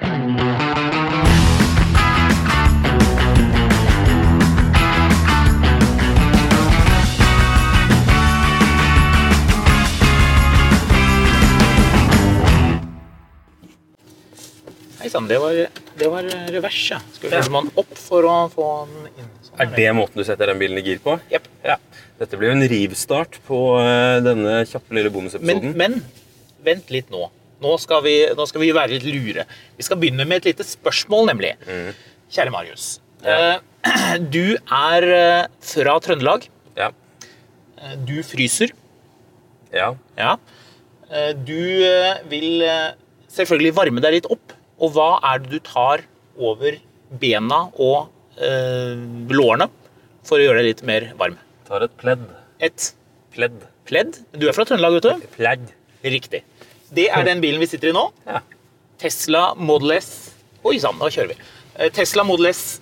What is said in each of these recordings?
Hei sann, det, var- det var revers, ja. Skal vi følge man opp for å få den inn? Sånn Er det måten du setter den bilen i gir på? Yep. Ja. Dette blir jo en rivstart på eh, denne kjappe lille Men, men vent litt nå. Nå skal, vi, nå skal vi være litt lure. Vi skal begynne med et lite spørsmål, nemlig. Kjære Marius. Ja. Eh, du er eh, fra Trøndelag. Ja. Eh, Du fryser. ja. Ja. Du vil selvfølgelig varme deg litt opp. Og hva er det du tar over bena og eh, lårene for å gjøre deg litt mer varm? Tar et pledd. Et Pledd. pledd. Du er fra Trøndelag, vet du? Pledd. Riktig. Det er den bilen vi sitter i nå. Ja. Tesla Model S. Oi sann, nå kjører vi. Eh, Tesla Model S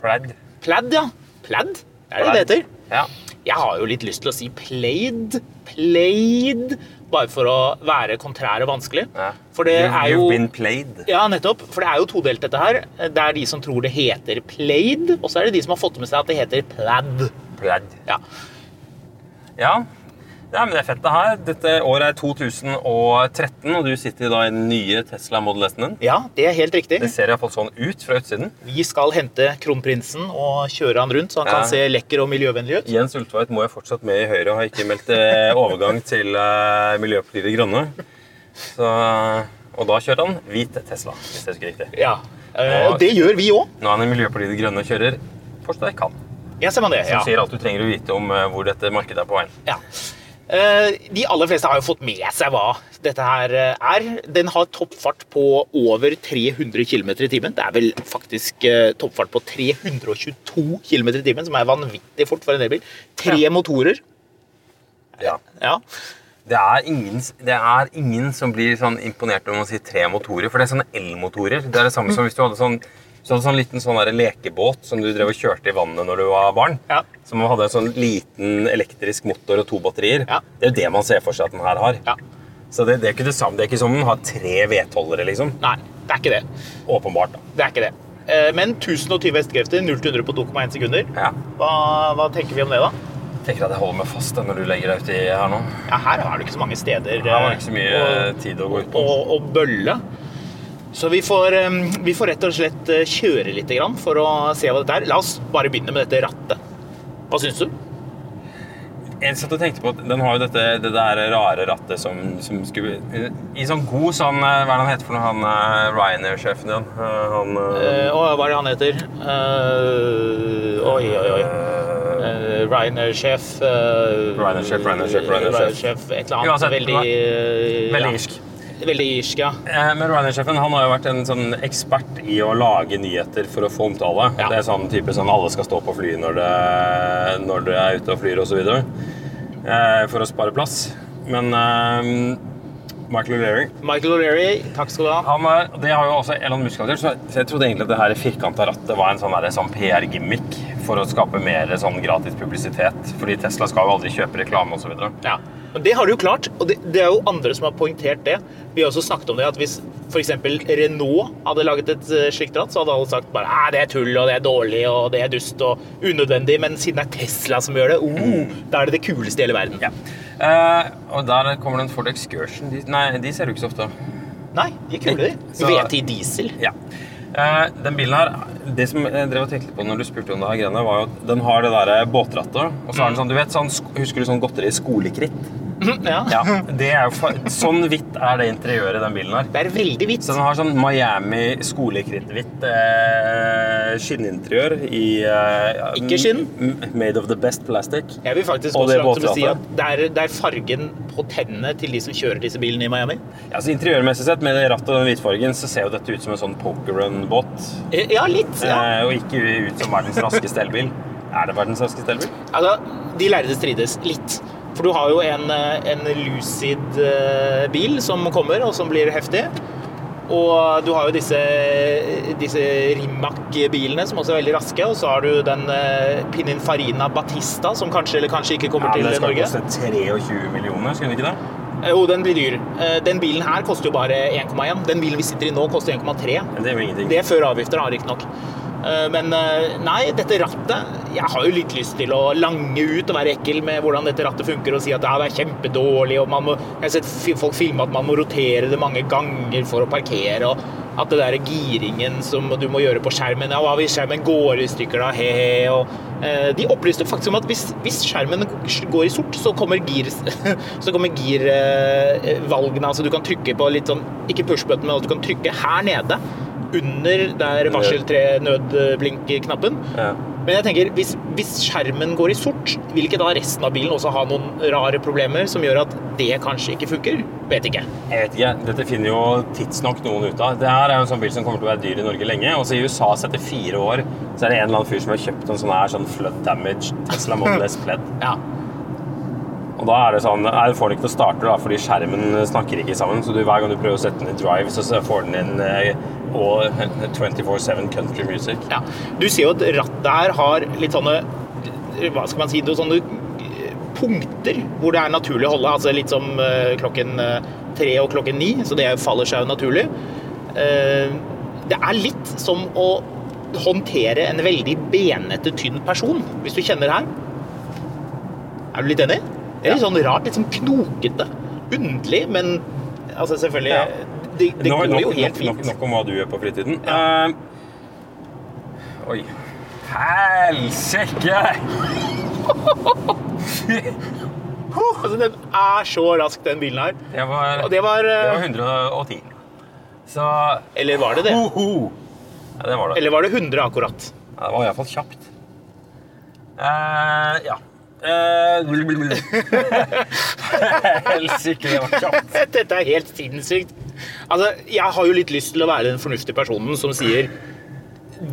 Plaid. Plaid, ja. Plaid? Er det det det heter? Ja. Jeg har jo litt lyst til å si Plaid. Plaid. Bare for å være kontrær og vanskelig. ja. For det You've- er jo You've been played. Ja, nettopp. For det er jo todelt, dette her. Det er de som tror det heter Plaid, og så er det de som har fått med seg at det heter Plaid. Plaid. Ja. Ja. Ja, men det er fett det her. Dette året er 2013, og du sitter da i den nye Tesla Model S-en din. ja, det er helt riktig. Det ser iallfall sånn ut fra utsiden. Vi skal hente kronprinsen og kjøre han rundt, så han Ja. kan se lekker og miljøvennlig ut. Jens Ulltveit må jo fortsatt med i Høyre og har ikke meldt eh, overgang til uh, Miljøpartiet De Grønne. Så, og da kjører han hvit Tesla, hvis jeg husker riktig. Ja. Eh, Og det gjør vi òg. Nå er han i Miljøpartiet De Grønne og kjører Forstad kan. Ja, ser man det. Som Ja. sier alt du trenger å vite om uh, hvor dette markedet er på veien. Ja. Eh, De aller fleste har jo fått med seg hva dette her eh, er. Den har toppfart på over 300 km i timen. Det er vel faktisk eh, toppfart på 322 km i timen, som er vanvittig fort for en elbil. Tre motorer. Ja. Ja. Det er, ingen, det er ingen som blir sånn imponert når man sier tre motorer, for det er sånne elmotorer. Det er det samme som hvis du hadde sånn, du hadde sånn liten sånn lekebåt som du drev og kjørte i vannet når du var barn. Ja. Som hadde en sånn liten elektrisk motor og to batterier. Ja. Det er jo det man ser for seg at den her har. ja. Så det, det er ikke det samme. Det er ikke som den har tre V12-ere, liksom. Nei, det er ikke det. Åpenbart, da. Det er ikke det. Eh, Men 1020 hestekrefter, 0-100 på 2,1 sekunder. Ja. Hva, hva tenker vi om det, da? Jeg Tenker at jeg holder meg fast når du legger deg uti her nå. Ja, her er det ikke så mange steder Her var det ikke så mye å- tid å gå ut på. å, å bølle. Så vi får, vi får rett og slett eh, kjøre litt for å se hva dette er. La oss bare begynne med dette rattet. Hva syns du? Jeg satt og tenkte på at Den har jo dette det der rare rattet som, som skulle I sånn god sånn eh, Hva er det han heter for noe? Han eh, Ryanair-sjefen. Eh, Han eh, å, hva er det han heter? Uh, oi, oi, oi. Uh, Ryanair-sjef uh, Ryanair-sjef, Ryanair-sjef, Ryanair-sjef. Et eller annet Uansett, veldig Veldig ja, irsk. Veldig irsk, ja. Eh, Men Ryanair-sjefen han har jo vært en sånn ekspert i å lage nyheter for å få omtale. Ja. Det er sånn type sånn alle skal stå på flyet når det, når det er ute og flyr osv. Eh, for å spare plass. Men eh, Michael O'Leary Michael O'Leary, takk skal du ha. Han er, det har jo også Elon Musk hatt, så så jeg trodde egentlig at det her firkanta rattet var en sånn, sånn PR-gimmick for å skape mer sånn gratis publisitet. Fordi Tesla skal jo aldri kjøpe reklame osv. Ja, Men Det har de jo klart, og det, det er jo andre som har poengtert det. Vi har også snakket om det at hvis f.eks. Renault hadde laget et eh, slikt ratt, så hadde alle sagt bare «Æ, det er tull, og det er dårlig, og det er dust og unødvendig. Men siden det er Tesla som gjør det, oh, da er det det kuleste i hele verden. Ja. Eh, og der kommer det en Ford Excursion. De, nei, de ser du ikke så ofte. Nei, de er kule, de. VT diesel. Ja. Eh, den bilen her, det som jeg drev og tenkte litt på når du spurte om det her greiene, var jo at den har det der båtrattet. Og så har den sånn, du vet, sånn, husker du sånn godteri skolekritt? Ja. Ja. Det er jo, sånn hvitt er det interiøret i den bilen her. Det er veldig hvitt. Så den har sånn Miami skolekritthvitt eh, skinninteriør i eh, Ikke skinn. Made of the best plastic. Jeg vil faktisk Og gå det så langt som å si at det er, det er fargen på tennene til de som kjører disse bilene i Miami. Ja, så Interiørmessig sett, med rattet og den hvitfargen, så ser jo dette ut som en sånn pokerrun-båt. Eh, Ja, litt. Ja. Eh, og ikke ut som verdens raskeste elbil. Er det verdens raskeste elbil? Altså, de lærde strides litt. For du har jo en, eh, en Lucid-bil som kommer, og som blir heftig. Og du har jo disse, disse Rimac-bilene som også er veldig raske. Og så har du den eh, Pininfarina Batista som kanskje eller kanskje ikke kommer Ja, til den skal koste 23 millioner, skal den ikke det? Eh, Jo, den blir dyr. Eh, Den bilen her koster jo bare 1,1. Den bilen vi sitter i nå, koster 1,3. Det er jo ingenting. Det er før avgifter, riktignok. Eh, Men eh, nei, dette rattet Jeg har jo litt lyst til å lange ut og være ekkel med hvordan dette rattet funker og si at ja, det er kjempedårlig. og må, Jeg har sett folk filme at man må rotere det mange ganger for å parkere. og At det der giringen som du må gjøre på skjermen Ja, hva hvis skjermen går i stykker, da? He-he. Og eh, de opplyste faktisk om at hvis, hvis skjermen går i sort, så kommer gir Så kommer girvalgene. Altså du kan trykke på litt sånn Ikke push-button, men at du kan trykke her nede under der varseltre-nødblink-knappen. Ja. Men jeg tenker, hvis, hvis skjermen går i sort, vil ikke da resten av bilen også ha noen rare problemer som gjør at det kanskje ikke funker? Vet ikke. Jeg vet ikke, Dette finner jo tidsnok noen ut av. Det her er jo en sånn bil som kommer til å være dyr i Norge lenge. Og så i USA så etter fire år så er det en eller annen fyr som har kjøpt en sånn her sånn flood damage Tesla Model S Pled. Ja. Og da er det sånn, nei, du får den ikke til å starte da, fordi skjermen snakker ikke sammen. Så du, hver gang du prøver å sette den i drive, så får den inn og 24-7 country music. ja. Du ser jo at rattet her har litt sånne Hva skal man si? noe, sånne eh, punkter hvor det er naturlig å holde. Altså litt som eh, klokken eh, tre og klokken ni, så det faller seg jo naturlig. Det er litt som å håndtere en veldig benete, tynn person, hvis du kjenner her. Er du litt enig? Det er litt sånn rart, litt sånn knokete. Underlig, men altså selvfølgelig Ja. Det, det går nok, jo helt fint. nok, nok om hva du gjør på fritiden. Eh, oi. Helsike! Altså, den er så rask, den bilen her. Det var, det var, det eh, var 110. Så Eller var det det? Hoho! Ja, det var det. Eller var det 100 akkurat? Ja, det var iallfall kjapt. Uh, ja. Eh, Helsike, det var kjapt. Dette er helt sinnssykt. Altså, jeg har jo litt lyst til å være den fornuftige personen som sier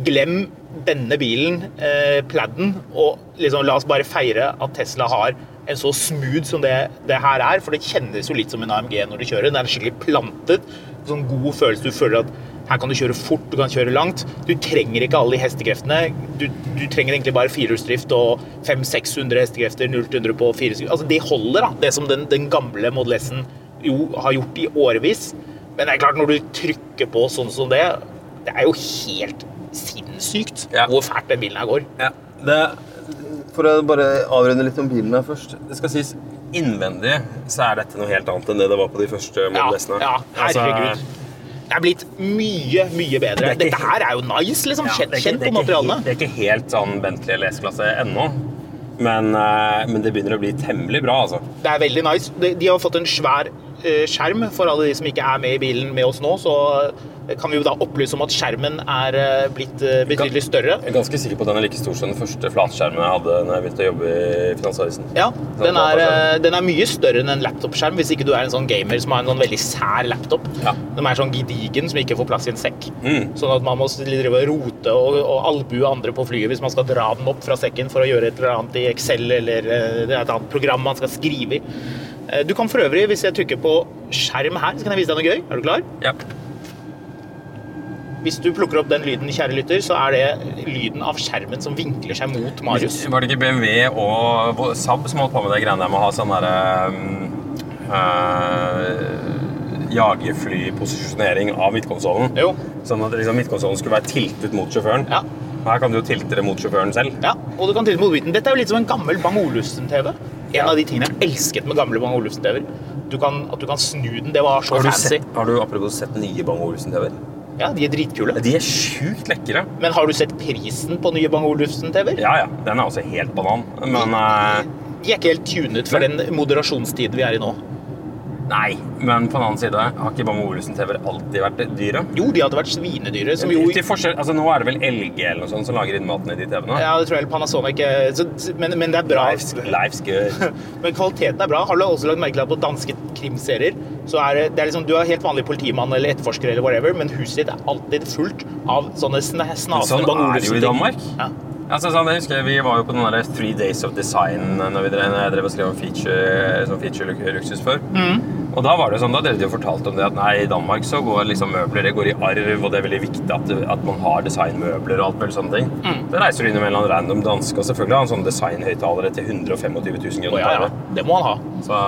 Glem denne bilen, eh, pladden, og liksom la oss bare feire at Tesla har en så smooth som det, det her er. For det kjennes jo litt som en AMG når du kjører. Den er skikkelig plantet. Sånn god følelse. Du føler at her kan du kjøre fort, du kan kjøre langt. Du trenger ikke alle de hestekreftene. Du, du trenger egentlig bare firehjulsdrift og 500-600 hestekrefter, 0-100 på fire sekunder. Altså, det holder, da. Det som den, den gamle Model S-en jo har gjort i årevis. Men det er klart, når du trykker på sånn som det, det er jo helt sinnssykt Ja. hvor fælt den bilen her går. Ja, det, for å bare avrunde litt om bilen her først. Det skal sies, innvendig så er dette noe helt annet enn det det var på de første Ja, ja, ja, Altså, herregud. Det er blitt mye, mye bedre. Det Dette her er jo nice, liksom. ja, Kjent, ikke- på materialene. Det er ikke helt sånn Bentley eller S-klasse ennå. Men, eh, men det begynner å bli temmelig bra, altså. Det er veldig nice. De, de har fått en svær skjerm for alle de som ikke er med i bilen med oss nå. Så eh, kan vi jo da opplyse om at skjermen er eh, blitt eh, betydelig større. Jeg er ganske sikker på at den er like stor som den første flatskjermen jeg hadde når jeg begynte å jobbe i Finansavisen. Ja, den er, eh, den er mye større enn en laptopskjerm hvis ikke du er en sånn gamer som har en sånn veldig sær laptop. Ja. De er sånn gedigen som ikke får plass i en sekk. Mm. Sånn at man må drive og rote og, og albue andre på flyet hvis man skal dra den opp fra sekken for å gjøre et eller annet i Excel eller eh, er et annet program man skal skrive i. Eh, Du kan for øvrig, hvis jeg trykker på skjerm her, så kan jeg vise deg noe gøy. Er du klar? Ja. hvis du plukker opp den lyden, kjære lytter, så er det lyden av skjermen som vinkler seg mot Marius. Var det ikke BMW og Saab som holdt på med det greiene der med å ha sånn derre øh, jagerflyposisjonering av midtkonsollen? Jo. Sånn at liksom, midtkonsollen skulle være tiltet mot sjåføren? Ja. Her kan du jo tilte det mot sjåføren selv. Ja, og du kan tilte mot biten. Dette er jo litt som en gammel Bang Olufsen-TV. En av de tingene jeg elsket med gamle Bang Olufsen-TV-er. At du kan snu den. Det var så Har fancy. sett, har du apropos sett nye Bang Olufsen-TV-er? Ja, De er dritkule. De er sjukt lekre. Men har du sett prisen på nye Bang Olufsen-TV-er? Ja, ja. Den er også helt banan. Men eh, De er ikke helt tunet for den moderasjonstiden vi er i nå. Nei. Men på den annen side, har ikke Bang Olufsen-TV-er alltid vært dyre? Jo, de hadde vært svinedyre. Som jo Til forskjell, altså Nå er det vel LG eller noe sånt som lager innmaten i de TV-ene? Ja, det tror jeg Panasonic er- så, men, men det er bra. Life's, life's good. Men kvaliteten er bra. Har du også lagt merke til at på danske krimserier så er det, det er liksom, Du er helt vanlig politimann eller etterforsker, eller whatever, men huset ditt er alltid fullt av sånne sna- snasende Sånn Bang er det jo i Danmark. Ja. Altså, sånn, jeg husker Vi var jo på den der Three Days of Design når, vi drev, når jeg drev og skrev om feature, sånn feature-luksus før. Mm. Og da var det sånn, da drev de og fortalte om det at nei, i Danmark så går liksom møbler det går i arv, og det er veldig viktig at, at man har designmøbler og alt mulig sånne ting. Mm. Så reiser du inn med en eller annen random danske, og selvfølgelig har han sånne designhøyttalere til 125 000 kroner. Oh, ja, ja. Det må han ha. Så,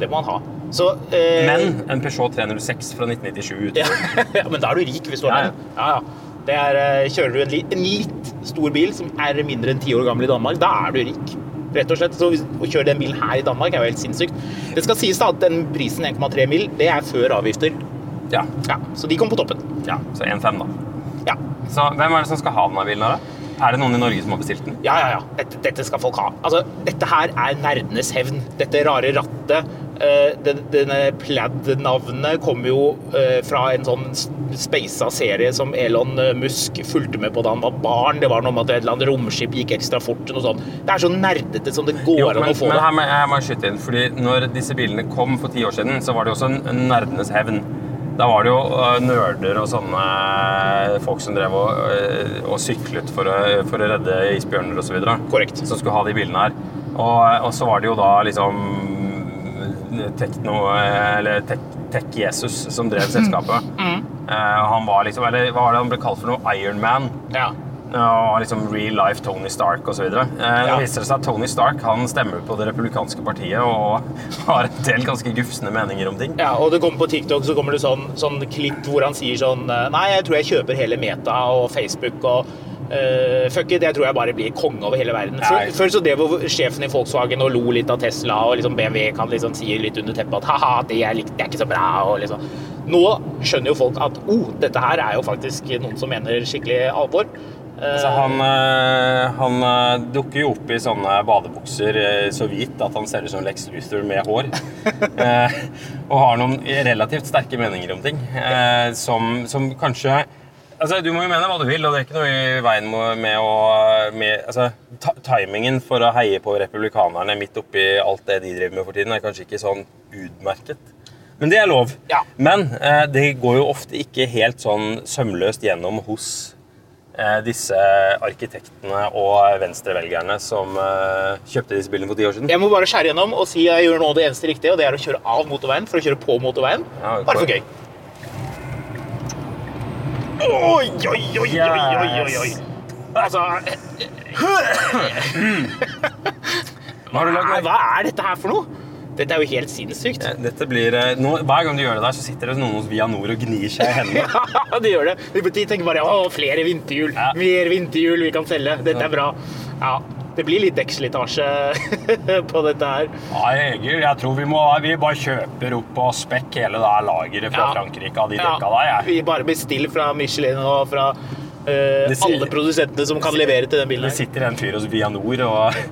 Det må han ha. Så, eh, men en Peugeot 306 fra 1997 utover. ja, men da er du rik hvis du har ja. den. Ja, ja. Det er, eh, kjører du en, li, en litt stor bil som er mindre enn ti år gammel i Danmark, da er du rik. Rett og slett. Så å kjøre den bilen her i Danmark er jo helt sinnssykt. Det skal sies da at den prisen 1,3 mil, det er før avgifter. Ja. Ja, så de kom på toppen. ja. Så 1,5 da. Ja, Så hvem er det som skal ha denne bilen da? Er det noen i Norge som har bestilt den? ja, ja. ja. Dette, dette skal folk ha. Altså, dette her er nerdenes hevn. Dette rare rattet. Eh, denne Plaid-navnet kom jo eh, fra en sånn speisa serie som Elon eh, Musk fulgte med på da han var barn. Det var noe med at et eller annet romskip gikk ekstra fort. Noe sånt. Det er så nerdete som det går Jo, an men, å få men her må jeg må jeg skyte inn, fordi når disse bilene kom for ti år siden, så var det jo også en nerdenes hevn. Da var det jo nerder og sånne folk som drev og, og syklet for å, for å redde isbjørner og så videre. Som skulle ha de bilene her. Og, og så var det jo da liksom Tekno, eller Tech-Jesus som drev selskapet. Mm. Eh, han var liksom, eller hva var det han ble kalt for noe? Iron Man. Ja. Og liksom real life Tony Stark osv. Eh, Ja. Det viser seg at Tony Stark han stemmer på det republikanske partiet og har en del ganske gufsende meninger om ting. Ja, og det kommer på TikTok så kommer det sånn, sånn klipp hvor han sier sånn eh, Nei, jeg tror jeg kjøper hele Meta og Facebook og eh, fuck it, jeg tror jeg bare blir konge over hele verden. Før, før så drev sjefen i Volkswagen og lo litt av Tesla, og liksom BMW kan liksom si litt under teppet at ha-ha, det er, det er ikke så bra. og liksom. Nå skjønner jo folk at oh, dette her er jo faktisk noen som mener skikkelig alvor. Så han, eh, han dukker jo opp i sånne badebukser så vidt at han ser ut som Lex Luthor med hår. Og har noen relativt sterke meninger om ting som, som kanskje Altså, Du må jo mene hva du vil, og det er ikke noe i veien med, å med, altså, Timingen for å heie på republikanerne midt oppi alt det de driver med for tiden, er kanskje ikke sånn utmerket. Men det er lov. Ja. Men eh, det går jo ofte ikke helt sånn sømløst gjennom hos eh, disse arkitektene og venstrevelgerne som eh, kjøpte disse bilene for ti år siden. Jeg må bare skjære gjennom og si jeg gjør nå det eneste riktige, og det er å kjøre av motorveien for å kjøre på motorveien. Ja, Bare for gøy. Oi, oi, oi, oi, oi, oi. Altså har hva, er dette her for noe? Dette er jo helt sinnssykt. Dette blir, eh, nå, hver gang du gjør det der, så sitter det noen hos Via Nord og gnir seg i hendene. Ja, de gjør det. De tenker bare å, flere vinterhjul. Ja. Mer vinterhjul vi kan selge. Dette er bra. Ja, det blir litt dekkslitasje på dette her. Nei, Egil, jeg tror vi, må, vi bare kjøper opp og spekk hele det lageret fra Ja. Frankrike av de Ja, dekka der, jeg. Vi bare bestiller fra Michelin og fra uh, sier- alle produsentene som kan levere til den bilen. Det sitter en fyr hos Vianor og,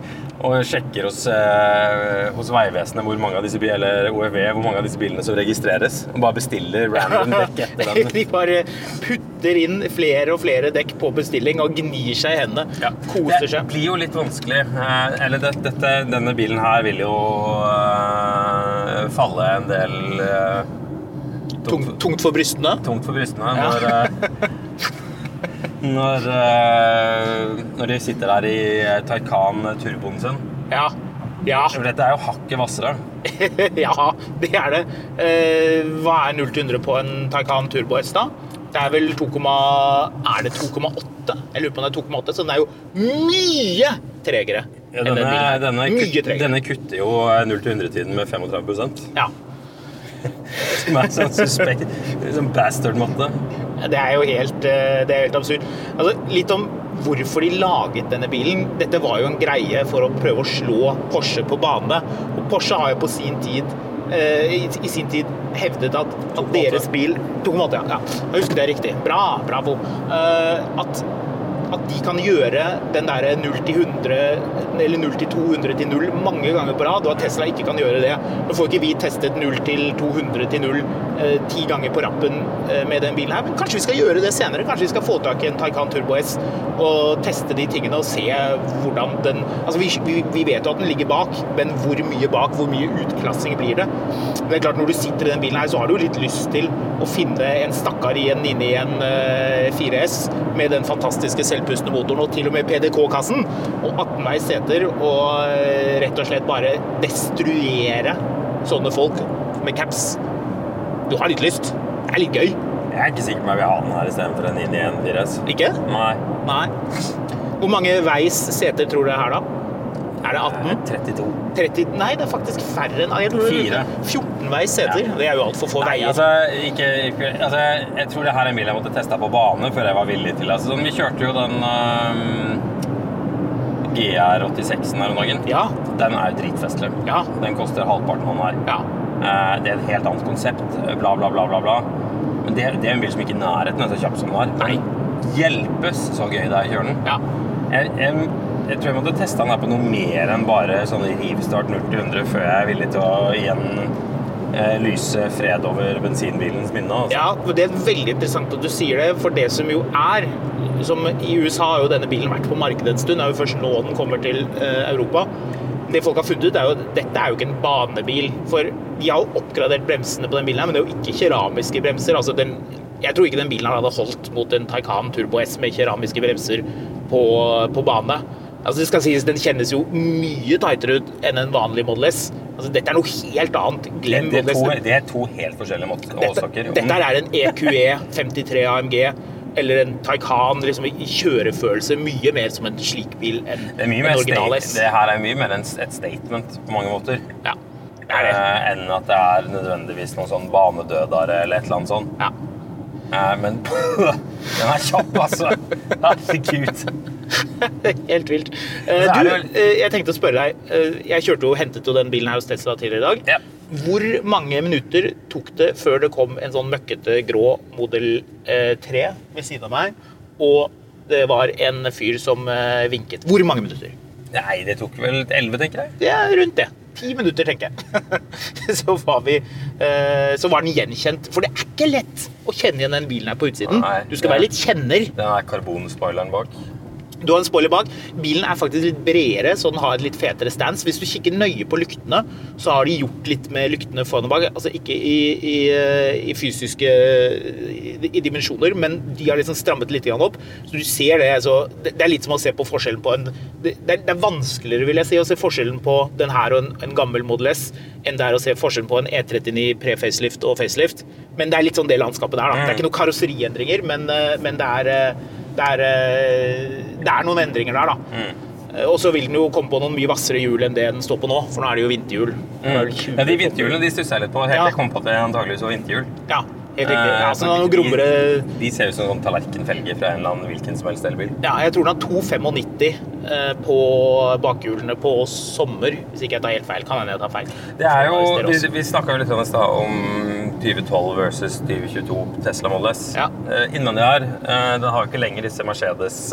og sjekker hos, eh, hos Vegvesenet hvor mange av disse eller OEV, hvor mange av disse bilene som registreres. Og bare bestiller random dekk etter den. De bare putter inn flere og flere dekk på bestilling og gnir seg i hendene. Ja. Koser Det blir jo litt vanskelig. eh, Eller det, dette, denne bilen her vil jo eh, falle en del eh, Tungt, tungt for brystene. tungt for brystene Ja. når, eh, når, uh, når de sitter der i eh, Taycan turboen sin. Ja. Ja. For dette er jo hakket hvassere. ja, det er det. Uh, hva er 0 til 100 på en Taycan Turbo S, da? Det er vel 2, er det 2,8? Jeg lurer på om det er 2,8, så den er jo mye tregere. Ja, denne, denne, mye tregere. denne kutter jo 0-100-tiden med 35% Ja. Som er sånn suspekt Sånn bastard-matte. Det er jo helt, eh, det er helt absurd. Altså, litt om hvorfor de laget denne bilen. Dette var jo en greie for å prøve å slå Porsche på bane. Og Porsche har jo på sin tid eh, i, i sin tid hevdet at, at deres bil 2,8, ja. ja. Jeg husker det riktig. Bra, bravo. Eh, at, at de kan gjøre den der 0 til 100 eller 0 til 200 til 0 mange ganger på rad, og at Tesla ikke kan gjøre det. Nå får ikke vi testet 0 til 200 til 0 eh, ti ganger på rappen eh, med den bilen her, men kanskje vi skal gjøre det senere. Kanskje vi skal få tak i en Taycan Turbo S og teste de tingene og se hvordan den Altså, vi, vi, vet jo at den ligger bak, men hvor mye bak, hvor mye utklassing blir det? Men Det er klart, Når du sitter i den bilen her, så har du litt lyst til å finne en stakkar i en inni en eh, 4S med den fantastiske selvpustende motoren og til og med PDK-kassen og 18 veis seter og eh, rett og slett bare destruere sånne folk med caps. Du har litt lyst. Det er litt gøy. Jeg er ikke sikker på om jeg vil ha den her istedenfor en inn i en 4S. Ikke? Nei. Nei. Hvor mange veis seter tror du det er her, da? Er det 18? 32. 30? Nei, det er faktisk færre enn jeg tror er Fire. 14 veis seter. Ja. Det er jo altfor få Nei, veier. altså, ikke, ikke, altså, jeg tror det her er en bil jeg måtte teste på bane før jeg var villig til. Altså, sånn, vi kjørte jo den um, GR86-en her om dagen. Ja. Den er jo dritfestlig. Ja. Den koster halvparten av den her. Ja. Eh, det er et helt annet konsept. Bla, bla, bla, bla. bla. Men det, det er en bil som ikke i nærheten av så kjapp som den var. Nei. Hjelpes så gøy det er å kjøre den. ja. Jeg, jeg, jeg tror jeg måtte teste den her på noe mer enn bare sånn rivstart 0-100 før jeg er villig til å igjen eh, lyse fred over bensinbilens minne. Altså. Ja, og det er veldig interessant at du sier det, for det som jo er som I USA har jo denne bilen vært på markedet en stund. Det er jo først nå den kommer til eh, Europa. Det folk har funnet ut, er jo dette er jo ikke en banebil. For de har jo oppgradert bremsene på den bilen, her, men det er jo ikke keramiske bremser. Altså den, jeg tror ikke den bilen hadde holdt mot en Taycan Turbo S med keramiske bremser på, på bane. Altså det skal sies, Den kjennes jo mye tightere ut enn en vanlig Model S. Altså Dette er noe helt annet. Glem Det, det, Model S. det er to helt forskjellige mål- Dette, dette er en EQE 53 AMG eller en Taycan liksom i kjørefølelse mye mer som en slik bil enn en original S. det her er mye mer en, et statement på mange måter. Ja, det er det. Eh, enn at det er nødvendigvis noen sånn banedødare eller et eller annet sånt. Ja. Eh, men den er kjapp, altså! Herregud. Helt vilt. Eh, Du, eh, jeg tenkte å spørre deg. eh, Jeg kjørte jo og hentet jo den bilen her hos Tesla tidligere i dag. Ja. Hvor mange minutter tok det før det kom en sånn møkkete grå modell eh, 3 ved siden av meg, og det var en fyr som vinket? Hvor mange minutter? Nei, det tok vel 11, tenker jeg. Er rundt det. Ti minutter, tenker jeg. så, var vi, eh, så var den gjenkjent. For det er ikke lett å kjenne igjen den bilen her på utsiden. Nei, du skal være litt kjenner. Den er karbonspoileren bak. Du har en spoiler bak. Bilen er faktisk litt bredere, så den har et litt fetere stance. Hvis du kikker nøye på lyktene, så har de gjort litt med lyktene foran og bak. Altså ikke i, i, i fysiske i, dimensjoner, men de har liksom strammet litt opp. Så du ser det, så det, det er litt som å se på forskjellen på en det, er, det er vanskeligere, vil jeg si, å se forskjellen på den her og en, en gammel Model S enn det er å se forskjellen på en E39 pre-facelift og facelift. Men det er litt sånn det landskapet der, da. Det er ikke noen karosseriendringer, men, eh, men det er eh, det er, eh, det er noen endringer der, da. Mm. Og så vil den jo komme på noen mye hvassere hjul enn det den står på nå, for nå er det jo vinterhjul. Er 20 Ja, de vinterhjulene de stusser jeg litt på. Helt Ja. jeg kom på at det antakeligvis var vinterhjul. Ja, helt riktig. Eh, Ja, altså, de- De ser ut som sånn tallerkenfelger fra en eller annen hvilken som helst elbil. Ja, jeg tror den har 2,95 eh, på bakhjulene på sommer, hvis ikke jeg tar helt feil. Kan hende jeg tar feil. Det er jo, vi, vi snakka litt om om 2012 versus 2022 Tesla Model S. Ja. Eh, Innvendig her, den har jo ikke lenger disse Mercedes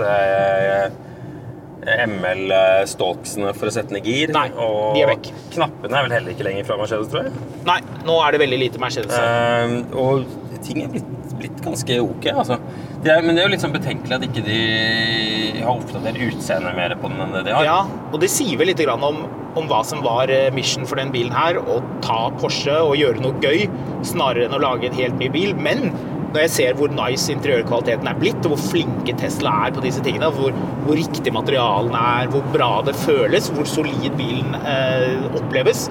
ML-stalksene for å sette ned gir. Nei, og de er vekk. knappene er vel heller ikke lenger fra Mercedes, tror jeg. Nei, nå er det veldig lite Mercedes. Uh, og ting er blitt, blitt ganske ok, altså. Det er, men det er jo litt sånn betenkelig at ikke de har oppdatert utseendet mer på den enn det de har. Ja, og det sier vel litt grann om, om hva som var eh, mission for den bilen her. Å ta Porsche og gjøre noe gøy, snarere enn å lage en helt ny bil. Men når jeg ser hvor nice interiørkvaliteten er blitt, og hvor flinke Tesla er på disse tingene, hvor, hvor riktig materialene er, hvor bra det føles, hvor solid bilen eh, oppleves,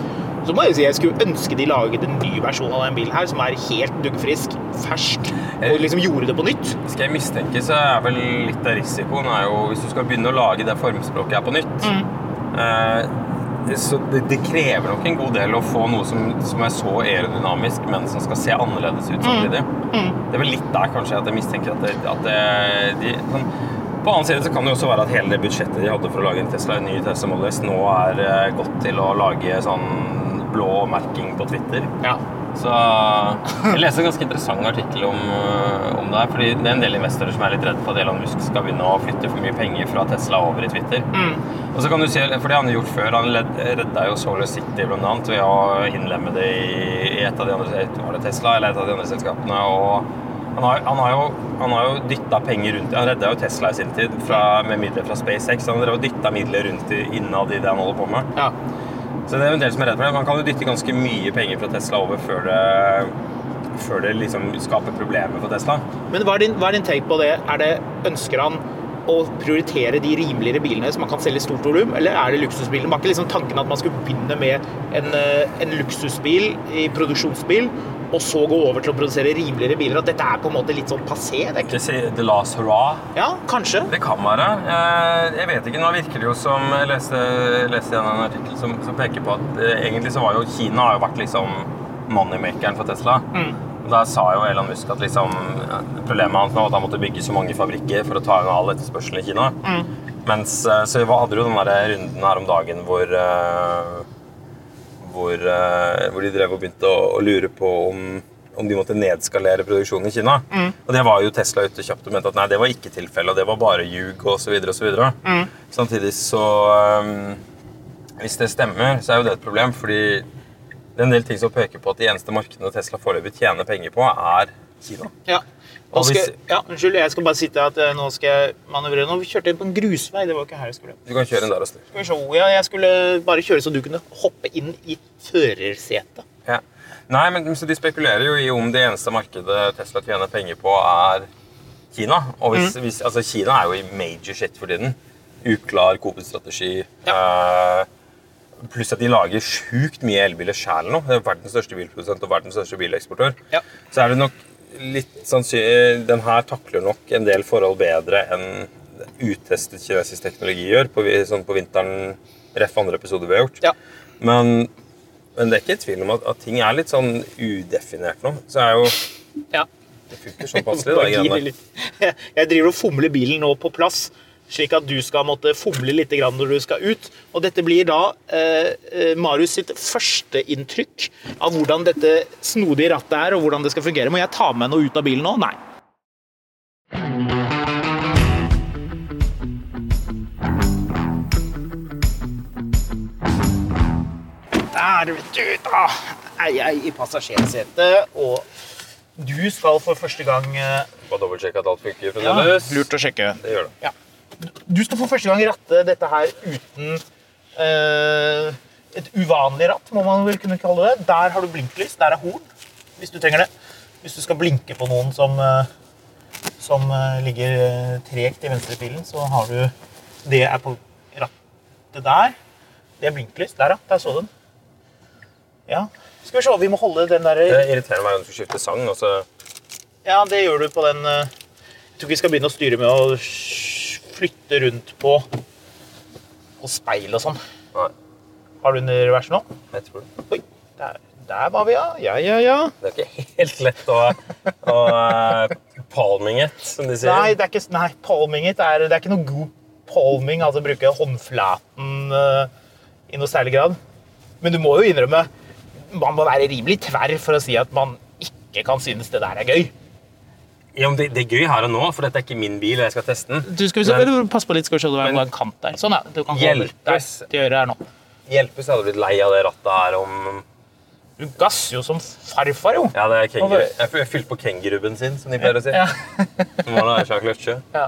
Så må jeg si jeg skulle ønske de laget en ny versjon av den bilen her, som er helt duggfrisk, fersk, og liksom gjorde det på nytt. Skal jeg mistenke, så er vel litt av risikoen er jo Hvis du skal begynne å lage det formspråket her på nytt eh, Så det, det krever nok en god del å få noe som, som er så aerodynamisk, men som skal se annerledes ut samtidig. Det er vel litt der kanskje at jeg mistenker at, det, at det, de, sånn, På annen side så kan det jo også være at hele det budsjettet de hadde for å lage en Tesla, en ny Tesla Model S, nå er godt gått til å lage sånn blå merking på Twitter. Ja. Så jeg leste en ganske interessant artikkel om, øh, om det her. fordi det er en del investorer som er litt redd for at Elon Musk skal begynne å flytte for mye penger fra Tesla over i Twitter. Og så kan du si, for det han har gjort før, han redda jo Solar City blant annet ved å innlemme det i, et av de andre var det Tesla eller et av de andre selskapene. og han har, han har jo, han har jo dytta penger rundt Han redda jo Tesla i sin tid fra, med midler fra SpaceX. Han har dytta midler rundt i, innad i det han holder på med. ja. Så det er del som er redd for det. Man kan jo dytte ganske mye penger fra Tesla over før det, før det liksom skaper problemer for Tesla. Men hva er, din, hva er din take på det? Er det? Ønsker han å prioritere de rimeligere bilene som man kan selge i stort volum, eller er det luksusbilene? Var ikke liksom tanken at man skulle begynne med en, eh, en luksusbil i produksjonsbil, og så gå over til å produsere rimeligere biler? At dette er på en måte litt sånn passé? Det er ikke... The last hurrah. Ja, kanskje. Det kan være. Eh, Jeg vet ikke. Nå virker det jo som Jeg leste, leste en artikkel som, som peker på at eh, egentlig så var jo Kina har jo vært liksom moneymakeren for Tesla. Mm. Da sa jo Elon Musk at liksom, problemet hans var at han måtte bygge så mange fabrikker for å ta unna all etterspørselen i Kina. Mens, eh, så hadde du den der runden her om dagen hvor eh, hvor, eh, hvor de drev og begynte å, å lure på om, om de måtte nedskalere produksjonen i Kina. Og det var jo Tesla ute kjapt og mente at nei, det var ikke tilfellet, og det var bare ljug osv. Mm. Samtidig så um, Hvis det stemmer, så er jo det et problem, fordi det er en del ting som peker på at de eneste markedene Tesla foreløpig tjener penger på, er Kina. Ja. Nå skal, ja, unnskyld, jeg skal bare sitte at eh, nå skal jeg manøvrere. Nå kjørte jeg på en grusvei, det var ikke her jeg skulle. Du kan kjøre inn der og snu. Skal vi se, ja, jeg skulle bare kjøre så du kunne hoppe inn i førersetet. Ja. Nei, men så De spekulerer jo i om det eneste markedet Tesla tjener penger på, er Kina. Og hvis, hvis, altså Kina er jo i major shit for tiden. Uklar covid-strategi. Eh, pluss at de lager sjukt mye elbiler sjæl nå. Det er verdens største bilprodusent og verdens største bileksportør. Ja. Så er det nok litt sannsynlig Den her takler nok en del forhold bedre enn utestet kinesisk teknologi gjør på, sånn på vinteren, ref andre episoder vi har gjort. Ja. Men, men det er ikke tvil om at, at ting er litt sånn udefinert nå. Så er jo Ja. Det funker sånn passelig, da. Jeg driver og fomler bilen nå på plass, slik at du skal måtte fomle litt når du skal ut. Og dette blir da eh, eh, Marius sitt førsteinntrykk av hvordan dette snodige rattet er, og hvordan det skal fungere. Må jeg ta med noe ut av bilen nå? Nei. Der, vet du. Da er jeg i passasjersetet, og du skal for første gang Du Bare dobbeltsjekke at alt funker ja. Lurt å sjekke. Det gjør det. Ja. Du skal for første gang ratte dette her uten eh, et uvanlig ratt, må man vel kunne kalle det. Der har du blinklys, der er horn, hvis du trenger det. Hvis du skal blinke på noen som, eh, som eh, ligger eh, tregt i venstrefilen, så har du Det er på rattet der. Det er blinklys. Der, ja. Der så du den. Ja. Skal vi se, vi må holde den der Det irriterer meg når du skal skifte sang. Også. ja, det gjør du på den Jeg tror ikke vi skal begynne å styre med å flytte rundt på, og speil og sånn. Nei, Har du revers nå? jeg tror det. Oi, der, der var vi, ja. Ja, ja, ja. Det er ikke helt lett å, å uh, palming it, som de sier. Nei, det er ikke, nei palming it er, det er ikke noe god palming, altså bruke håndflaten uh, i noe særlig grad. Men du må jo innrømme, man må være rimelig tverr for å si at man ikke kan synes det der er gøy. Ja, det, det er gøy her og nå, for dette er ikke min bil, og jeg skal teste den. Du skal Men- Pass på litt, skal vi se det er på en kant der. Sånn, ja. Du kan. Hjelpes. Til øret her nå. Hjelpes, jeg hadde blitt lei av det rattet her om Du gasser jo som farfar, jo. Ja, det er kenguru. Jeg, jeg fylte på kengurubensin, som de pleier å si. Ja. Som var da Jacques Løtje. Ja.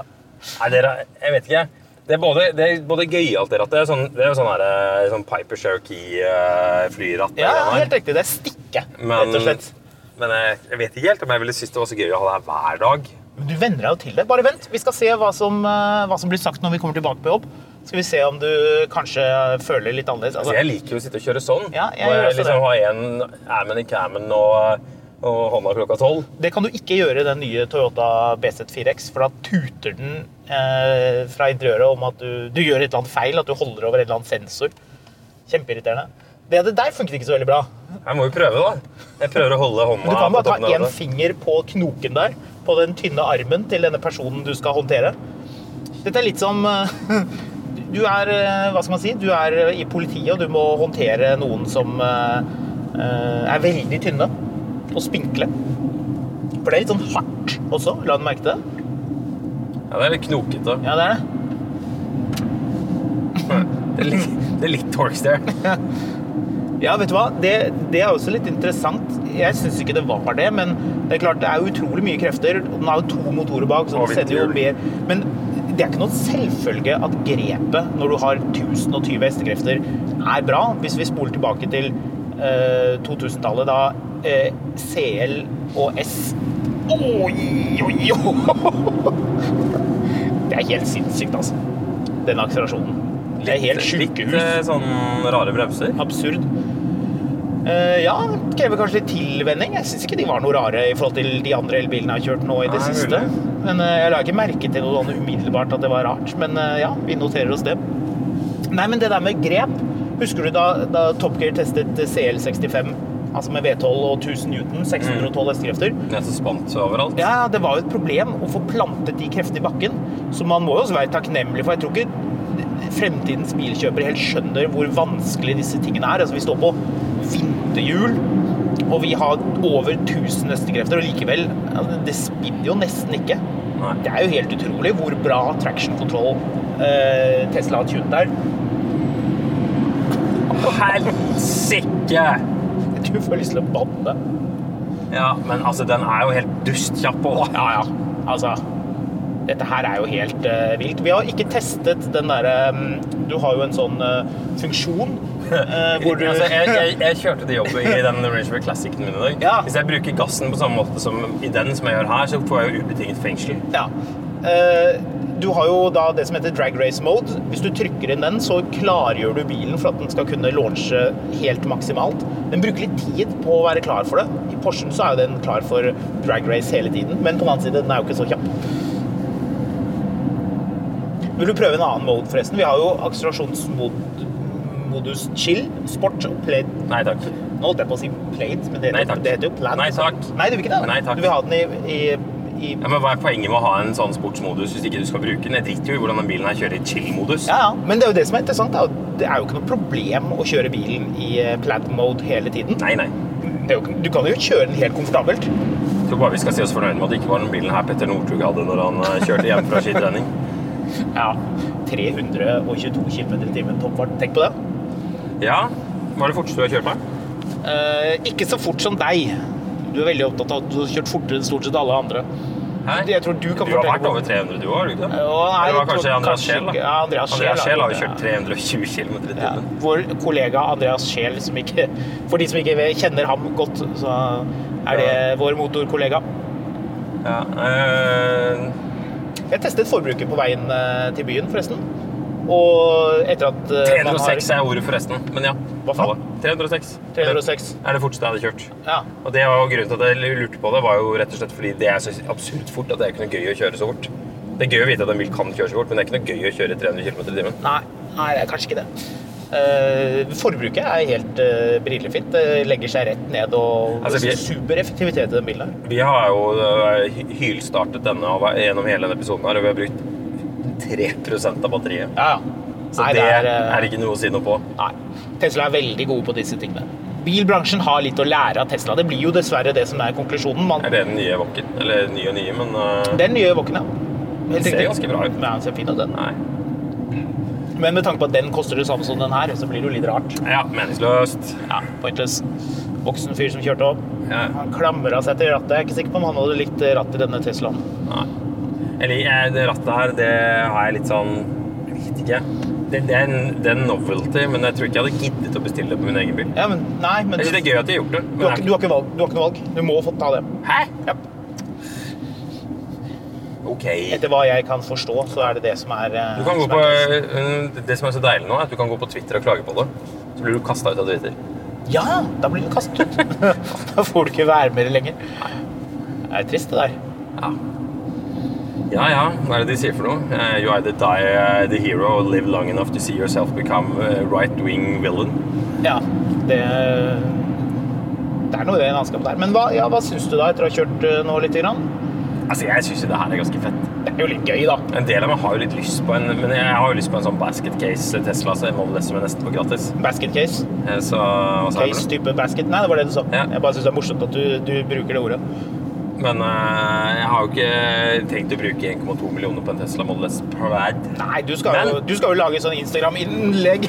Nei, dere, jeg vet ikke. Det er både, det er både gøyalt, det rattet. Det er sånn, det er sånn, her, eh, sånn Piper Cherokee-flyratt. ja, helt riktig. Det er stikke, Men, rett og slett. Men jeg, jeg vet ikke helt om jeg ville synes det var så gøy å ha det her hver dag. Men du venner deg jo til det. Bare vent. Vi skal se hva som, eh, hva som blir sagt når vi kommer tilbake på jobb. Skal vi se om du kanskje føler litt annerledes. Altså, jeg liker jo å sitte og kjøre sånn. Ja, jeg gjør jeg også liksom har en armen i camen og, og hånda klokka tolv. Det kan du ikke gjøre i den nye Toyota BZ4X, for da tuter den eh, fra interiøret om at du, du gjør et eller annet feil, at du holder over en eller annen sensor. Kjempeirriterende. Det der funket ikke så veldig bra. Jeg må jo prøve, da. Jeg prøver å holde hånda du kan bare ta én finger på knoken der, på den tynne armen til denne personen du skal håndtere. Dette er litt som eh, Du er eh, Hva skal man si? Du er i politiet, og du må håndtere noen som eh, eh, er veldig tynne og spinkle. For det er litt sånn hardt også. La du merke til det? Ja, det er litt knokete. Ja, det er det. Det er litt, det er litt. Ja, vet du hva? Det, det er også litt interessant. Jeg syns ikke det var det, men det er klart det er utrolig mye krefter. Den har jo to motorer bak, så den sender jo mer. Men det er ikke noen selvfølge at grepet når du har 1020 hestekrefter, er bra. Hvis vi spoler tilbake til eh, 2000-tallet, da eh, CL og S Oi, oi, oi! Det er helt sinnssykt, altså. Den akselerasjonen. Det er helt sjukehus Litt sånn rare bremser. absurd. Eh, ja, krever kanskje litt tilvenning. Jeg syns ikke de var noe rare i forhold til de andre elbilene jeg har kjørt nå i det Nei, siste. mulig. Men uh, jeg la ikke merke til noe sånn umiddelbart at det var rart. Men uh, ja, vi noterer oss det. Nei, men det der med grep Husker du da, da Top Gear testet CL65, altså med V12 og 1000 Newton, 612 hestekrefter? Det er så spant overalt. Ja, det var jo et problem å få plantet de kreftene i bakken. Så man må jo også være takknemlig for Jeg tror ikke fremtidens bilkjøpere helt skjønner hvor vanskelig disse tingene er. Altså, vi står på vinterhjul, og vi har over 1000 hestekrefter, og likevel altså, Det spinner jo nesten ikke. Det er jo helt utrolig hvor bra traction control eh, Tesla har tunet der. Helsike! Du får lyst til å banne. Ja, men altså, den er jo helt dustkjapp òg. Ja, ja. Altså Dette her er jo helt uh, vilt. Vi har ikke testet den derre um, Du har jo en sånn uh, funksjon eh, hvor du Altså, jeg, jeg, jeg kjørte til jobb i den Range Rover Classicen min i dag. Ja. Hvis jeg bruker gassen på samme måte som i den som jeg gjør her, så får jeg jo ubetinget fengsel. Ja. Eh, du har jo da det som heter drag race mode. Hvis du trykker inn den, så klargjør du bilen for at den skal kunne launche helt maksimalt. Den bruker litt tid på å være klar for det. I Porschen så er jo den klar for drag race hele tiden, men på den annen side, den er jo ikke så kjapp. Vil du prøve en annen mode, forresten? Vi har jo akselerasjonsmodus chill, sport og plate. Nei takk. Nå holdt jeg på å si plate, men det Nei, heter, takk. det heter jo plan. Nei, takk. Nei, du vil ikke det? Nei, takk. Du vil ha den i, i, i Ja, men Hva er poenget med å ha en sånn sportsmodus hvis ikke du skal bruke den? Jeg driter jo i hvordan den bilen her kjører i chill-modus. Ja, ja. Men det er jo det som er interessant. da. Det er jo ikke noe problem å kjøre bilen i eh, plaid mode hele tiden. Nei, nei. Det er jo, du kan jo kjøre den helt komfortabelt. Jeg tror bare vi skal si oss fornøyd med at det ikke var den bilen her Petter Northug hadde når han eh, kjørte hjem fra skitrening. Ja. 322 km i timen toppfart. Tenk på det. Ja, hva er det forteste du har kjørt med? Uh, ikke så fort som deg. Du er veldig opptatt av at du har kjørt fortere enn stort sett alle andre. Hæ? Jeg tror du kan Du har vært over 300 du òg, har du ikke det? Ja, nei, Eller var kanskje Andreas Scheel? Ja, Andreas Scheel har jo kjørt 320 km i Ja, vår kollega Andreas Scheel, For de som ikke kjenner ham godt, så er det vår motorkollega. Ja. uh... Jeg testet forbruket på veien eh, til byen, forresten. Og etter at eh, man 306 har er ordet forresten, men ja. Hva faen? 306. 306. Er det forteste jeg hadde kjørt. Ja. Og det var grunnen til at jeg lurte på det, var jo rett og slett fordi det er så absurd fort at det er ikke noe gøy å kjøre så fort. Det er gøy å vite at en bil kan kjøre så fort, men det er ikke noe gøy å kjøre 300 km i timen. Nei, nei, det er kanskje ikke det. Uh, forbruket er helt uh, brillefint. Det legger seg rett ned og Altså, vi- supereffektivitet i den bilen her. Vi har jo uh, hylstartet denne gjennom hele denne episoden her, og vi har brukt 3 av batteriet. Ja, ja. Så Nei, det, er, er, eh, ikke noe å si noe på. Nei. Tesla er veldig gode på disse tingene. Bilbransjen har litt å lære av Tesla. Det blir jo dessverre det som er konklusjonen. Man, Er det den nye Wokken? Eller nye og nye, men uh... den nye Wokken, ja. Den ser ganske bra ut. Ja, den ser fin ut, den. Nei. Men med tanke på at den koster det samme som den her, så blir det jo litt rart. Ja, meningsløst. Ja, pointless. Voksen fyr som kjørte opp. Ja. Han klamra seg til rattet. Jeg er ikke sikker på om han hadde likt ratt i denne Teslaen. Nei. Eller jeg- det rattet her, det har jeg litt sånn Jeg vet ikke. Det, det, er en, det er en novelty, men jeg tror ikke jeg hadde giddet å bestille det på min egen bil. Ja, men nei, men Jeg synes det er gøy at de har gjort det. du, har, ikke, du, har ikke valg, du har ikke noe valg. Du må få ta det. Hæ? Ja. Ok. Etter hva jeg kan forstå, så er det det som er eh, Du kan gå som på, er eh, det som er så deilig nå, er at du kan gå på Twitter og klage på det. Så blir du kasta ut av Twitter. Ja, da blir du kastet ut. da får du ikke være med lenger. Det er trist, det der. Ja. Ja, ja. Hva er det de sier for noe? Uh, you either die uh, the hero or live long enough to see yourself become a right-wing villain. Ja, det Det er noe i det landskapet der. Men hva, ja, hva syns du da, etter å ha kjørt uh, nå litt? Grann? Altså, jeg syns jo det her er ganske fett. Det er jo litt gøy, da. En del av meg har jo litt lyst på en Men jeg har jo lyst på en sånn basket case Tesla, så jeg må vel som jeg nesten på gratis. Basket case. Eh, Så hva sa noe? Case-type basket. Nei, det var det du sa. Ja. Jeg bare syns det er morsomt at du, du bruker det ordet. Men eh, jeg har jo ikke tenkt å bruke 1,2 millioner på en Tesla Model S Pride. Nei, du skal, jo, Men- du skal jo lage sånn Instagram-innlegg.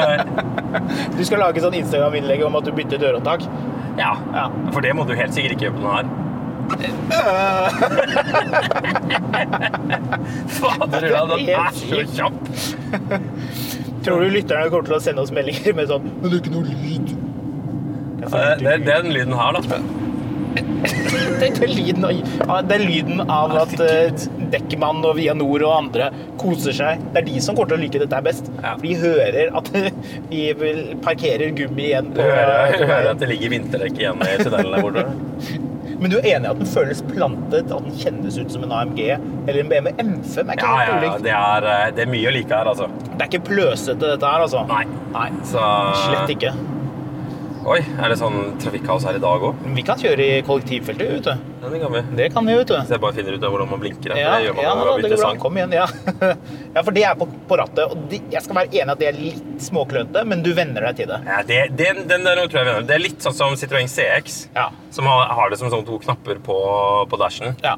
du skal lage sånn Instagram-innlegg om at du bytter dørhåndtak. Ja. Ja. For det må du helt sikkert ikke gjøre på den her. Fader, ja, den er så kjapp. Tror du lytterne kommer til å sende oss meldinger med sånn Men det er ikke noe lyd. Det er for Eh, lite Det, lyd. det er den lyden her, da. Det er lyden av, det er lyden av at Deckman og Vianor og andre koser seg. Det er de som kommer til å like dette best. For de hører at vi parkerer gummi igjen Du hører, du hører at det ligger vinterdekk igjen i tunnelen der borte. Men du er enig i at den føles plantet, at den kjennes ut som en AMG eller en BMW M5? Er ikke Ja, ja, ja. Det er, eh, det er mye å like her, altså. Det er ikke pløsete, dette her, altså. Nei. Nei. Så Slett ikke. Oi, er det sånn trafikkaos her i dag òg? Vi kan kjøre i kollektivfeltet, vet du. Ja, det kan vi. Det kan vi, vet du. Så jeg bare finner ut av hvordan man blinker. her, Ja, det gjør man ja når man bra. sang. Kom igjen, ja. ja, for det er på, på rattet. Og de, jeg skal være enig at det er litt småklønete, men du venner deg til det. Ja, det, den, den der tror jeg vi Det er litt sånn som Citroën CX, Ja. som har, har det som sånn to knapper på, på dashen. ja.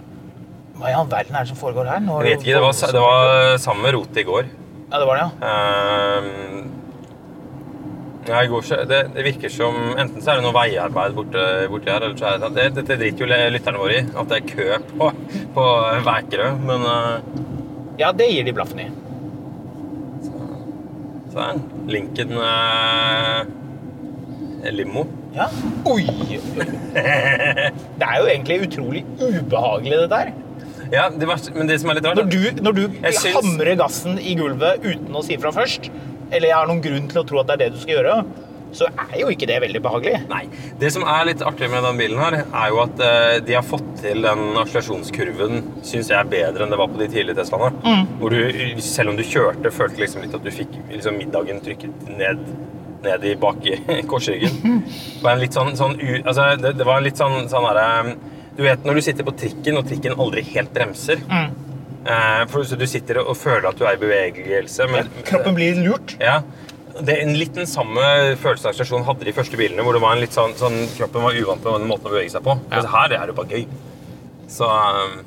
Hva i all verden er det som foregår her? Nå er Jeg vet ikke, det var, det var samme rotet i går. Ja, det var det, ja. Ehm, ja, i går så, det, det virker som Enten så er det noe veiarbeid borte, borti her, eller så er det det, Dette driter jo lytterne våre i, at det er kø på, på Vækerø. Men uh, Ja, det gir de blaffen i. så er den. Lincoln eh, limo. Ja. Oi! Det er jo egentlig utrolig ubehagelig, dette her. Ja, det var, men det som er litt rart Når du, når du hamrer gassen i gulvet uten å si fra først, eller jeg har noen grunn til å tro at det er det du skal gjøre, så er jo ikke det veldig behagelig. Nei. Det som er litt artig med den bilen her, er jo at eh, de har fått til den akselerasjonskurven, syns jeg er bedre enn det var på de tidlige Teslaene. Mm. Hvor du, selv om du kjørte, følte liksom litt at du fikk liksom middagen trykket ned, ned i bak i korsryggen. Det var en litt sånn, sånn altså, det, det var en litt sånn, sånn derre Du vet når du sitter på trikken, og trikken aldri helt bremser. Mm. Eh, for så Du sitter og føler at du er i bevegelse. Men, Kroppen blir lurt. ja. Det er en litt den samme følelsen av hadde de første bilene, hvor det var en litt sånn, sånn kroppen var uvant med den måten å bevege seg på. men her er det bare gøy. Så um,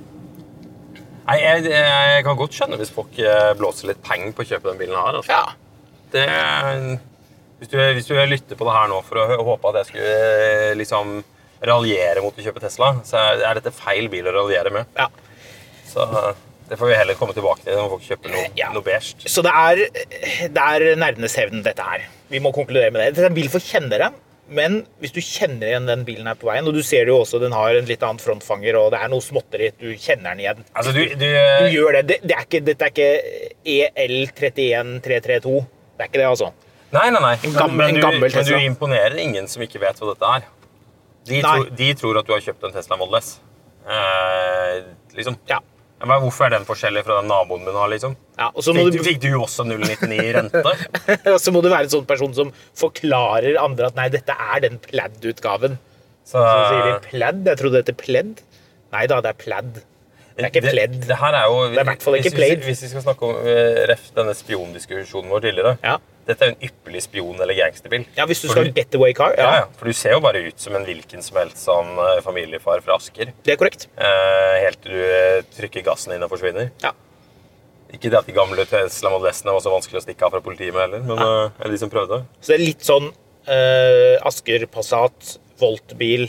Nei, jeg, jeg kan godt skjønne hvis folk eh, blåser litt peng på å kjøpe den bilen her. Altså. Ja. Det, hvis, du, hvis du lytter på det her nå for å håpe at jeg skulle eh, liksom raljere mot å kjøpe Tesla, så er, dette feil bil å raljere med. ja. Så det får vi heller komme tilbake til når folk kjøper noe, Ja. noe beige. Så det er, det er nerdenes hevn, dette her. Vi må konkludere med det. Dette er en bil for kjennere. Men hvis du kjenner igjen den bilen her på veien, og du ser jo også, den har en litt annen frontfanger, og det er noe småtteri, du kjenner den igjen. Altså, du, du, Du gjør det. det, det er ikke, dette er ikke E EL31332. Det er ikke det, altså. Nei, nei, nei. En gammel- men, en du, gammel men du imponerer ingen som ikke vet hva dette er. De, tro, tror, de tror at du har kjøpt en Tesla Model S. Eh, liksom. Ja. Men hvorfor er den forskjellig fra den naboen min har? liksom? Ja, og så må, Fikk, du, fikk du også 099 i rente? og så må du være en sånn person som forklarer andre at nei, dette er den plaid-utgaven. Så, Så sier de plaid? Jeg trodde det het pledd. Nei da, det er plaid. Det er ikke pledd. Det, det her er jo, Det er i hvert fall ikke plaid. Hvis vi skal snakke om uh, ref denne spiondiskusjonen vår tidligere Ja. Dette er jo en ypperlig spion- eller gangsterbil. Ja, hvis du For skal getaway car. ja. Ja, For du ser jo bare ut som en hvilken som helst sånn eh, familiefar fra Asker. det er korrekt. Eh, helt til du eh, trykker gassen inn og forsvinner. Ja. Ikke det at de gamle Tesla Model S-ene var så vanskelig å stikke av fra politiet med heller, men ja. eller de som prøvde. Så det er litt sånn eh, Asker Passat, Volt-bil,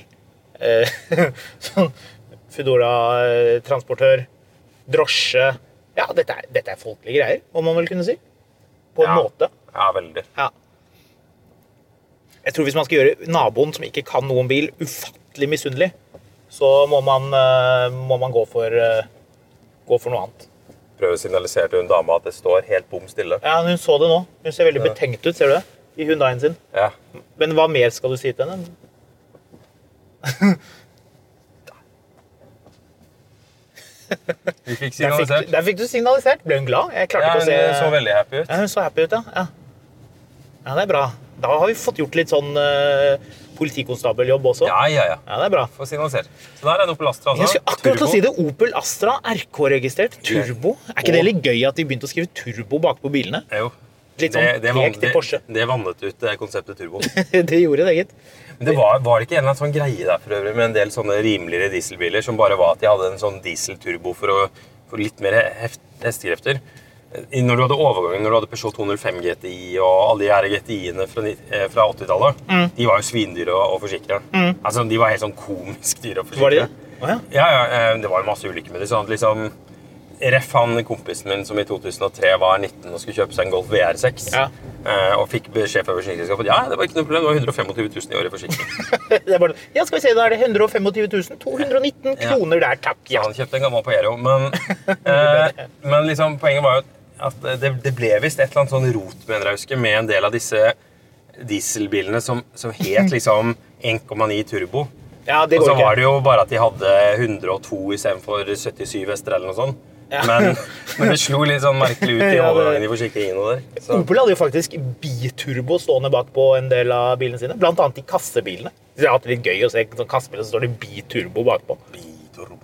eh, sånn Foodora-transportør, drosje Ja, dette er, dette er folkelige greier, om man vel kunne si. På en Ja. måte. Ja, veldig. Ja. Jeg tror hvis man skal gjøre naboen som ikke kan noe om bil, ufattelig misunnelig, så må man, eh, må man gå for eh, gå for noe annet. Prøve å signalisere til hun dama at det står helt bom stille. Ja, Hun så det nå. Hun ser veldig betenkt ut, ser du det? I Hyundaien sin. Ja. Men hva mer skal du si til henne? Vi fikk Der fikk, signalisert. der fikk du signalisert. Ble hun glad? Jeg klarte Ja, ikke å se hun så veldig happy ut. Ja, hun så happy ut, ja. ja. Ja, det er bra. Da har vi fått gjort litt sånn uh, politikonstabeljobb også. Ja, ja, ja. Ja, det er bra. Få signalisert. Så der er en Opel Astra. Jeg Altså. skulle akkurat til å si det. Opel Astra RK-registrert. Turbo. Er ikke det litt gøy at de begynte å skrive turbo bakpå bilene? Jo. Litt sånn Det, det, pek til Porsche. det vannet ut det konseptet turbo. det gjorde det, gitt. Men det var, var det ikke en eller annen sånn greie der for øvrig med en del sånne rimeligere dieselbiler som bare var at de hadde en sånn dieselturbo for, å, for litt mer heft, hestekrefter? Når du hadde overgangen, når du hadde Peugeot 205 GTI og alle de her GTI-ene fra, eh, fra 80-tallet, Mm. de var jo svindyre å, å forsikre. Altså, de var helt sånn komisk dyre å forsikre. Var de det? Ja. Ja, ja, eh, det var jo masse ulykker med det. Sånn at liksom, Ref han kompisen min som i 2003 var 19 og skulle kjøpe seg en Golf VR6. Ja. eh, Og fikk beskjed fra forsikringsselskapet ja, det var ikke noe problem, det var 125 000 i året i forsikring. Det er bare, ja, skal vi se, da er det 125 000. 219 kroner der, takk. Ja. han kjøpte en gammel Pajero. Men, eh, men liksom, poenget var jo at det, det ble visst et eller annet sånn rot mener jeg husker, med en del av disse dieselbilene som, som het liksom 1,9 turbo. Ja, det Og så var det jo bare at de hadde 102 istedenfor 77 hester eller noe sånt. Ja. Men, men det slo litt sånn merkelig ut i overgangen i forsikringene der. Så. Opel hadde jo faktisk biturbo stående bak på en del av bilene sine. Blant annet i kassebilene. Det er alltid litt gøy å se sånn kassebiler så står det biturbo bakpå.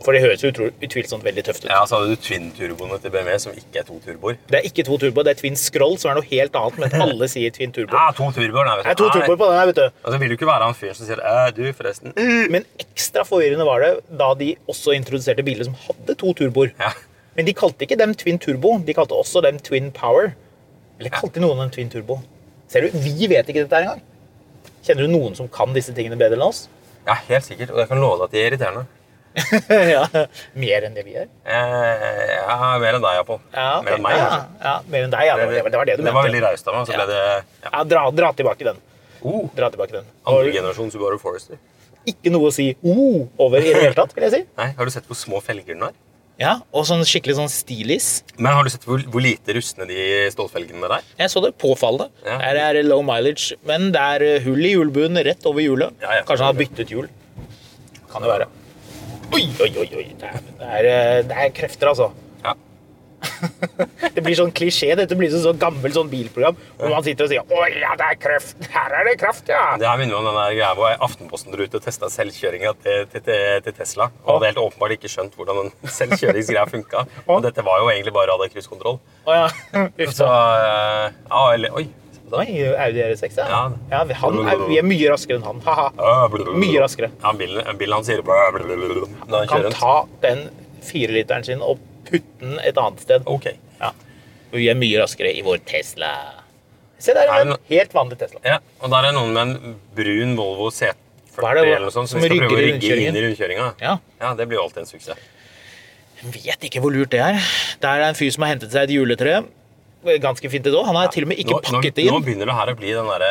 For det høres jo utvilsomt veldig tøft ut. Ja, så hadde du twin-turboene til BMW, som ikke er to turboer. Det er ikke to turboer, det er twin scroll, som er noe helt annet, men alle sier twin turbo. Ja, to turboer, nei, vet du. Er to turboer på den her, vet du. Altså, vil du ikke være han fyren som sier «Æ, du, forresten. Men ekstra forvirrende var det da de også introduserte biler som hadde to turboer. Ja. Men de kalte ikke dem twin turbo, de kalte også dem twin power. Eller kalte noen dem twin turbo? Ser du, vi vet ikke dette her engang. Kjenner du noen som kan disse tingene bedre enn oss? ja, helt sikkert. Og jeg kan love deg at de er irriterende. ja, Mer enn det vi er? Eh, ja, mer enn deg, iallfall. Ja, okay. Mer enn meg, ja, ja, mer enn deg, ja. Det var det, var det du det var veldig mente. raust av meg. Så ble det ja. Dra, dra tilbake den. oh, Dra tilbake den. andre Og generasjon Subaru Forester. ikke noe å si oh, over i det hele tatt, vil jeg si. Nei, Har du sett hvor små felger den har? Ja, Og sånn skikkelig sånn stilis. Men har du sett hvor, hvor lite rustne de stålfelgene der er? Jeg så det påfallende. Ja. Her er det low mileage, men det er hull i hjulbunnen rett over hjulet. Kanskje han har byttet hjul. Kan det være. Oi, oi, oi. oi. Det, er, det, er, eh, det er krefter, altså. Ja. Det blir sånn klisjé. Dette blir sånn, sånn gammelt sånn bilprogram hvor man sitter og sier 'Å ja, det er kreft'. Her er det kraft, ja. Det her minner om den der greia hvor Aftenposten dro ut og testa selvkjøringa til, til, til, Tesla. Og hadde helt åpenbart ikke skjønt hvordan den selvkjøringsgreia funka. Og dette var jo egentlig bare radarkrysskontroll. Oh, ja. Så eh, ja, eller Oi. Oi, Audi R6, ja. Ja. ja vi- han er, vi er mye raskere enn han. Ha-ha. Mye raskere. Ja, bilen, bilen han sier han Kan rundt. ta den fireliteren sin og putte den et annet sted. Ok. Ja. Vi er mye raskere i vår Tesla. Se der, Er en helt vanlig Tesla. Ja, og der er noen med en brun Volvo C40 Hva er det, eller noe sånt, som, som vi skal prøve å rygge inn i rundkjøringa. Ja. Ja, det blir jo alltid en suksess. Jeg vet ikke hvor lurt det er. Der er en fyr som har hentet seg et juletre. Ganske fint det òg. Han har til og med ikke Nå, pakket det nå begynner det her å bli den derre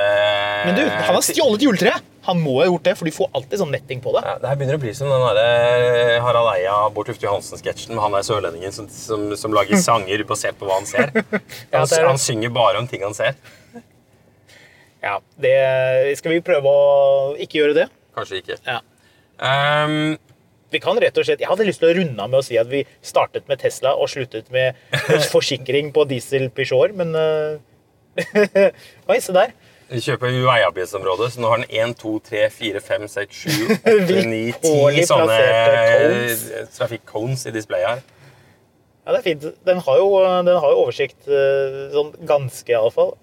Men du, han har stjålet juletreet! Han må ha gjort det, for de får alltid sånn netting på det. Ja, det her begynner å bli som den derre Harald Eia Bård Tufte Johansen-sketsjen med han der sørlendingen som, som, som lager sanger basert på hva han ser. Ja, Han, han synger bare om ting han ser. Ja, det Skal vi prøve å ikke gjøre det? Kanskje ikke. Ja. Ehm, Vi kan rett og slett, Jeg hadde lyst til å runde av med å si at vi startet med Tesla og sluttet med forsikring på diesel Peugeot, men eh, Oi, se der. vi kjøper veiarbeidsområdet, så nå har den 1, 2, 3, 4, 5, 6, 7, 8, 9, 10 sånne trafikk-cones i displayet her. Ja, det er fint. Den har jo, den har jo oversikt eh, sånn ganske, iallfall.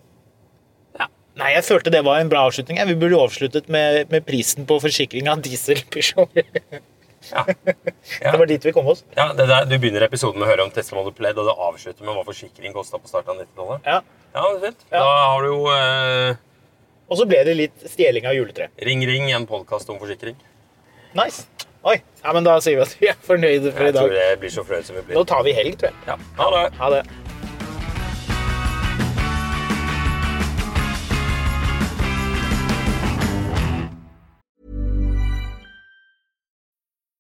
Ja. Nei, jeg følte det var en bra avslutning. Vi burde avsluttet med, med prisen på forsikring av diesel Peugeot. Ja. Det var dit vi kom oss. Ja, det der, Du begynner episoden med å høre om Tesla Model Play, og det avslutter med hva forsikring kosta på starten av 90-tallet. Ja. Ja, fint. Ja. Da har du jo eh, Og så ble det litt stjeling av juletre. Ring Ring, en podkast om forsikring. Nice. Oi. Ja, men da sier vi at vi er fornøyde for i Jeg tror dag. det blir så fornøyd som vi blir. Nå tar vi helg, tror jeg. Ja. Ha det. Ha det.